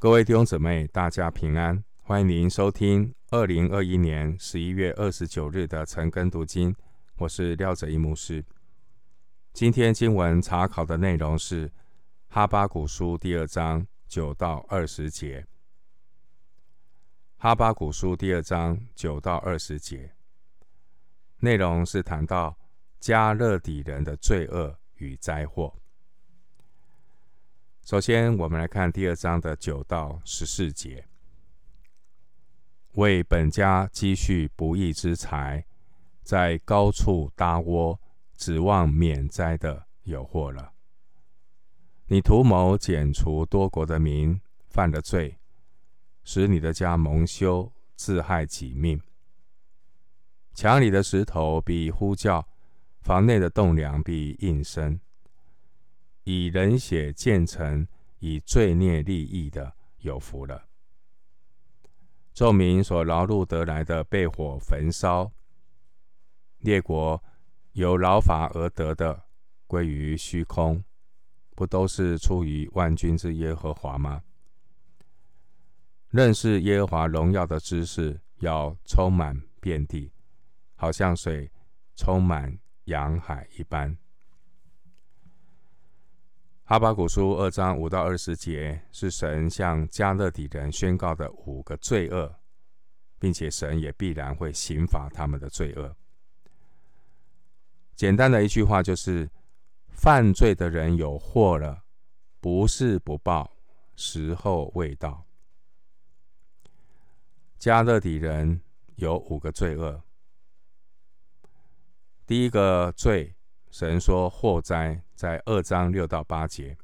各位弟兄姊妹，大家平安！欢迎您收听二零二一年十一月二十九日的晨更读经。我是廖哲一牧师。今天经文查考的内容是哈巴古书第二章九到二十节。哈巴古书第二章九到二十节，内容是谈到迦勒底人的罪恶与灾祸。首先，我们来看第二章的九到十四节：为本家积蓄不义之财，在高处搭窝，指望免灾的有祸了。你图谋剪除多国的民，犯了罪，使你的家蒙羞，自害己命。墙里的石头必呼叫，房内的栋梁必应声。以人血建成、以罪孽利益的，有福了。众民所劳碌得来的，被火焚烧；列国由劳乏而得的，归于虚空。不都是出于万军之耶和华吗？认识耶和华荣耀的知识，要充满遍地，好像水充满洋海一般。哈巴谷书二章五到二十节是神向迦勒底人宣告的五个罪恶，并且神也必然会刑罚他们的罪恶。简单的一句话就是：犯罪的人有祸了，不是不报，时候未到。迦勒底人有五个罪恶，第一个罪。神说祸灾在二章六到八节，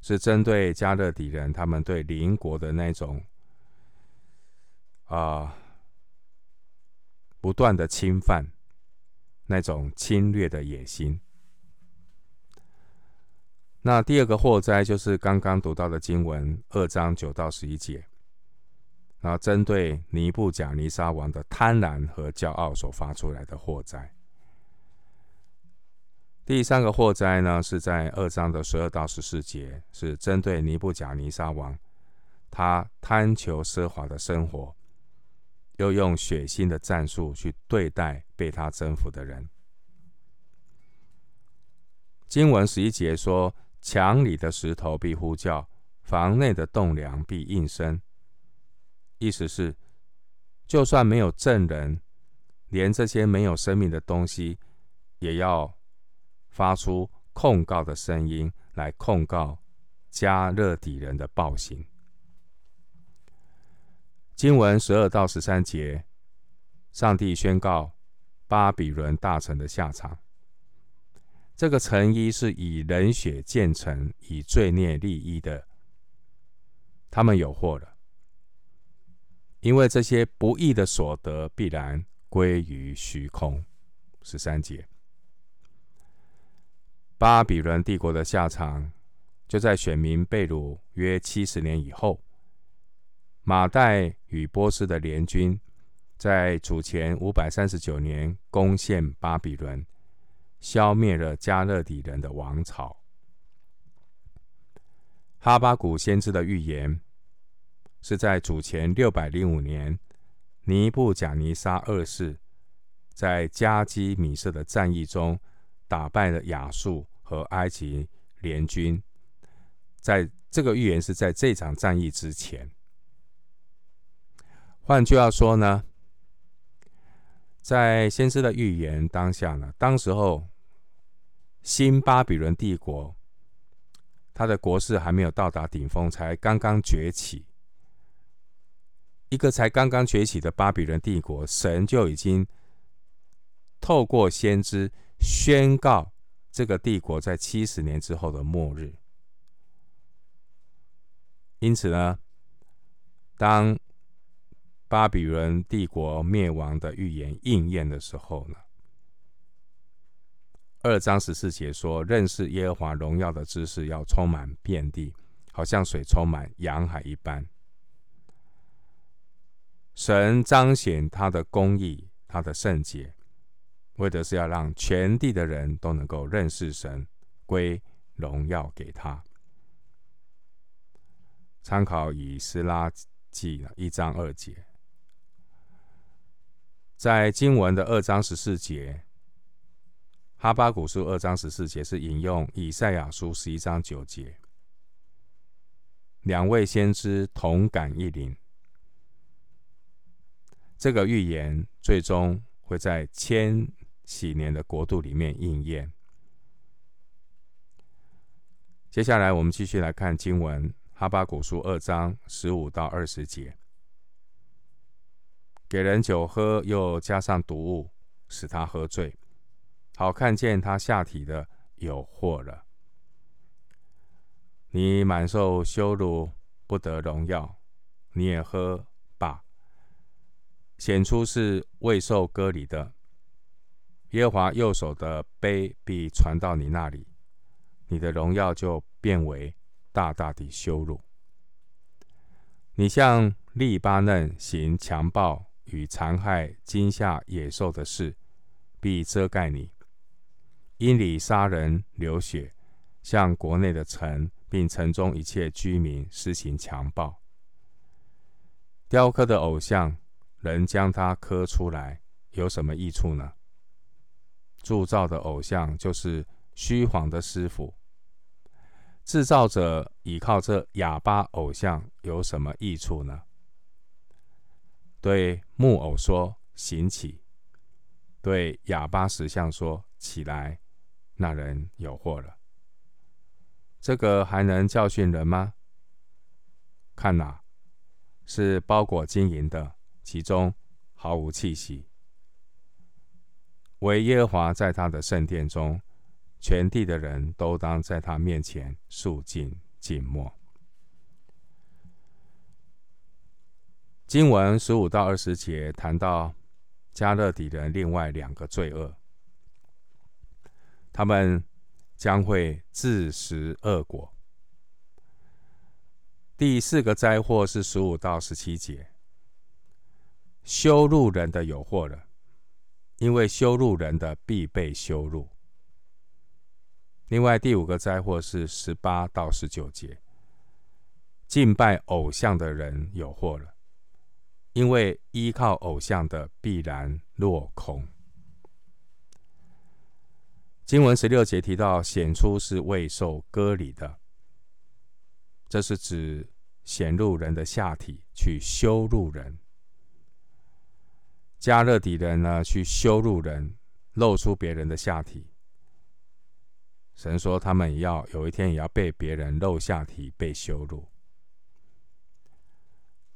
是针对迦勒底人他们对邻国的那种啊、不断的侵犯，那种侵略的野心。那第二个祸灾就是刚刚读到的经文二章九到十一节，然后针对尼布甲尼撒王的贪婪和骄傲所发出来的祸灾。第三个祸灾呢，是在二章的十二到十四节，是针对尼布甲尼撒王，他贪求奢华的生活，又用血腥的战术去对待被他征服的人。经文十一节说：“墙里的石头必呼叫，房内的栋梁必应声。”意思是，就算没有证人，连这些没有生命的东西，也要。发出控告的声音来控告迦勒底人的暴行。经文十二到十三节，上帝宣告巴比伦大臣的下场。这个城邑是以人血建成，以罪孽立异的。他们有祸了，因为这些不义的所得必然归于虚空。十三节。巴比伦帝国的下场，就在选民被掳约七十年以后。马代与波斯的联军，在主前五百三十九年攻陷巴比伦，消灭了迦勒底人的王朝。哈巴谷先知的预言，是在主前六百零五年，尼布甲尼撒二世在迦基米色的战役中，打败了亚述。和埃及联军，在这个预言是在这场战役之前。换句话说呢，在先知的预言当下呢，当时候新巴比伦帝国，他的国势还没有到达顶峰，才刚刚崛起。一个才刚刚崛起的巴比伦帝国，神就已经透过先知宣告。这个帝国在七十年之后的末日，因此呢，当巴比伦帝国灭亡的预言应验的时候呢，二章十四节说：“认识耶和华荣耀的知识要充满遍地，好像水充满洋海一般。”神彰显他的公义，他的圣洁。为的是要让全地的人都能够认识神，归荣耀给他。参考以斯拉记一章二节。在经文的二章十四节，哈巴谷书二章十四节是引用以赛亚书十一章九节，两位先知同感一灵。这个预言最终会在千禧年的国度里面应验。接下来，我们继续来看经文，哈巴谷书二章十五到二十节。给人酒喝，又加上毒物，使他喝醉，好看见他下体的有祸了。你满受羞辱，不得荣耀，你也喝吧，显出是未受割礼的。耶和华右手的杯必传到你那里，你的荣耀就变为大大的羞辱。你向利巴嫩行强暴。与残害、惊吓野兽的事，必遮盖你；因你杀人流血，向国内的城，并城中一切居民施行强暴。雕刻的偶像，人将它刻出来，有什么益处呢？铸造的偶像就是虚晃的师傅。制造者倚靠这哑巴偶像，有什么益处呢？对木偶说：“行起。”对哑巴石像说：“起来。”那人有祸了。这个还能教训人吗？看哪，是包裹金银的，其中毫无气息。惟耶和华在他的圣殿中，全地的人都当在他面前肃静静默。经文十五到二十节谈到迦勒底人另外两个罪恶，他们将会自食恶果。第四个灾祸是十五到十七节，羞辱人的有祸了，因为羞辱人的必被羞辱。另外第五个灾祸是十八到十九节，敬拜偶像的人有祸了。因为依靠偶像的必然落空。经文十六节提到显出是未受割礼的，这是指显露人的下体去羞辱人。加勒底人呢，去羞辱人，露出别人的下体。神说他们也要有一天也要被别人露下体，被羞辱。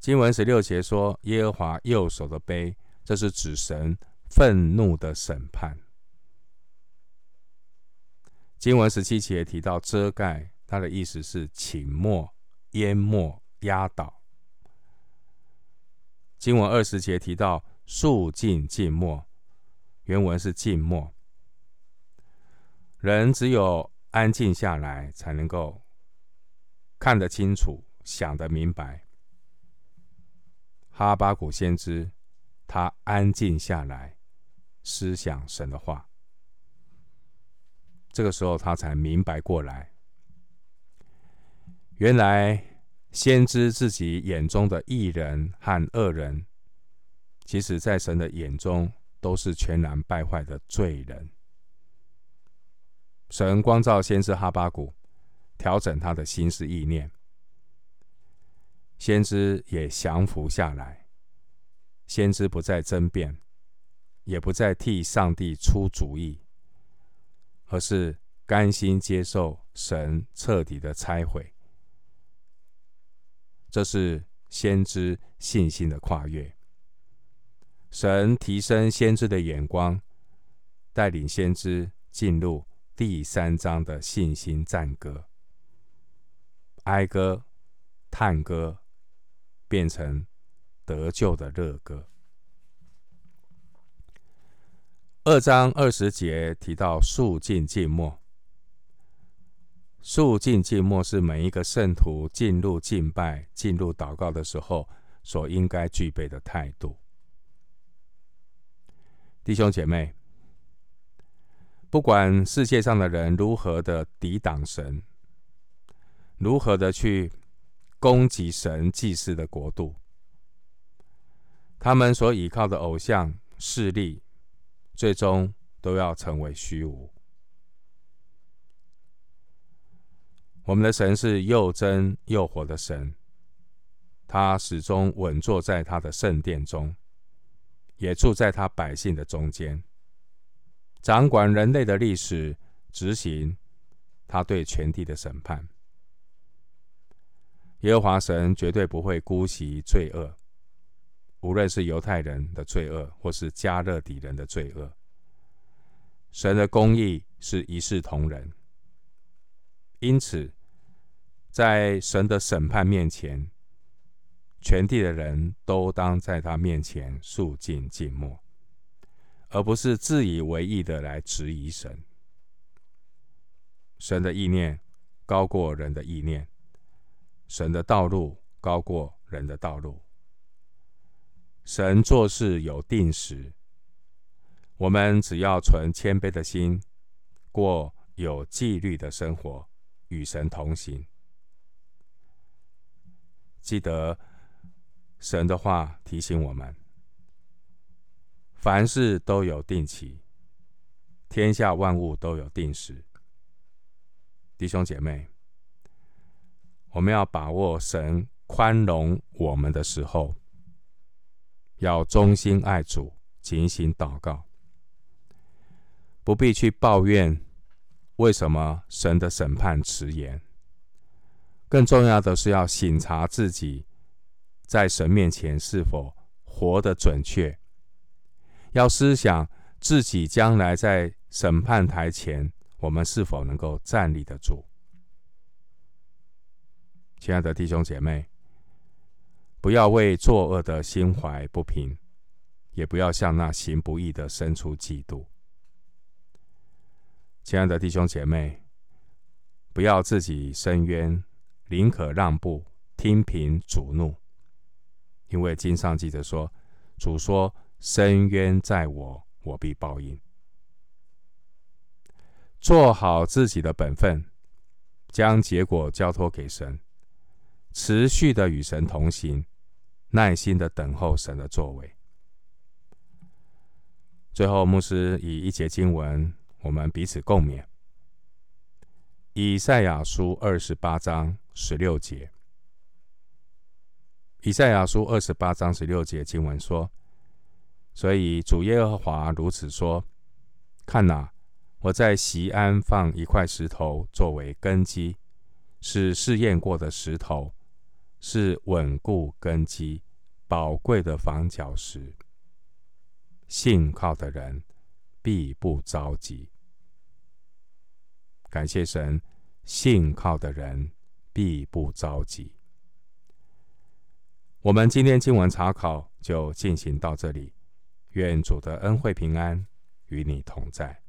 经文十六节说：“耶和华右手的杯，这是指神愤怒的审判。”经文十七节提到遮盖，它的意思是倾没、淹没、压倒。经文二十节提到肃静静默，原文是静默。人只有安静下来，才能够看得清楚、想得明白。哈巴谷先知，他安静下来，思想神的话。这个时候，他才明白过来，原来先知自己眼中的异人和恶人，其实在神的眼中都是全然败坏的罪人。神光照先知哈巴谷，调整他的心思意念。先知也降服下来，先知不再争辩，也不再替上帝出主意，而是甘心接受神彻底的拆毁。这是先知信心的跨越。神提升先知的眼光，带领先知进入第三章的信心赞歌，哀歌、叹歌。变成得救的乐歌。二章二十节提到肃静静默，肃静静默是每一个圣徒进入敬拜、进入祷告的时候所应该具备的态度。弟兄姐妹，不管世界上的人如何的抵挡神，如何的去攻击神祭祀的国度。他们所倚靠的偶像势力，最终都要成为虚无。我们的神是又真又活的神，他始终稳坐在他的圣殿中，也住在他百姓的中间，掌管人类的历史，执行他对全地的审判。耶和华神绝对不会姑息罪恶，无论是犹太人的罪恶，或是迦勒底人的罪恶，神的公义是一视同仁。因此，在神的审判面前，全地的人都当在他面前肃静静默，而不是自以为意的来质疑神。神的意念高过人的意念，神的道路高过人的道路。神做事有定时，我们只要存谦卑的心，过有纪律的生活，与神同行。记得神的话提醒我们：凡事都有定期，天下万物都有定时。弟兄姐妹，我们要把握神宽容我们的时候，要忠心爱主，警醒祷告，不必去抱怨为什么神的审判迟延。更重要的是要省察自己在神面前是否活得准确，要思想自己将来在审判台前，我们是否能够站立得住。亲爱的弟兄姐妹，不要为作恶的心怀不平，也不要向那行不义的生出嫉妒。亲爱的弟兄姐妹，不要自己伸冤。宁可让步，听凭主怒，因为经上记着说：“主说，深渊在我，我必报应。”做好自己的本分，将结果交托给神，持续的与神同行，耐心的等候神的作为。最后，牧师以一节经文，我们彼此共勉。以赛亚书二十八章十六节，以赛亚书二十八章十六节经文说：“所以主耶和华如此说：看哪，我在锡安放一块石头作为根基，是试验过的石头，是稳固根基、宝贵的房角石。信靠的人必不着急。”感谢神，信靠的人必不着急。我们今天经文查考就进行到这里，愿主的恩惠平安与你同在。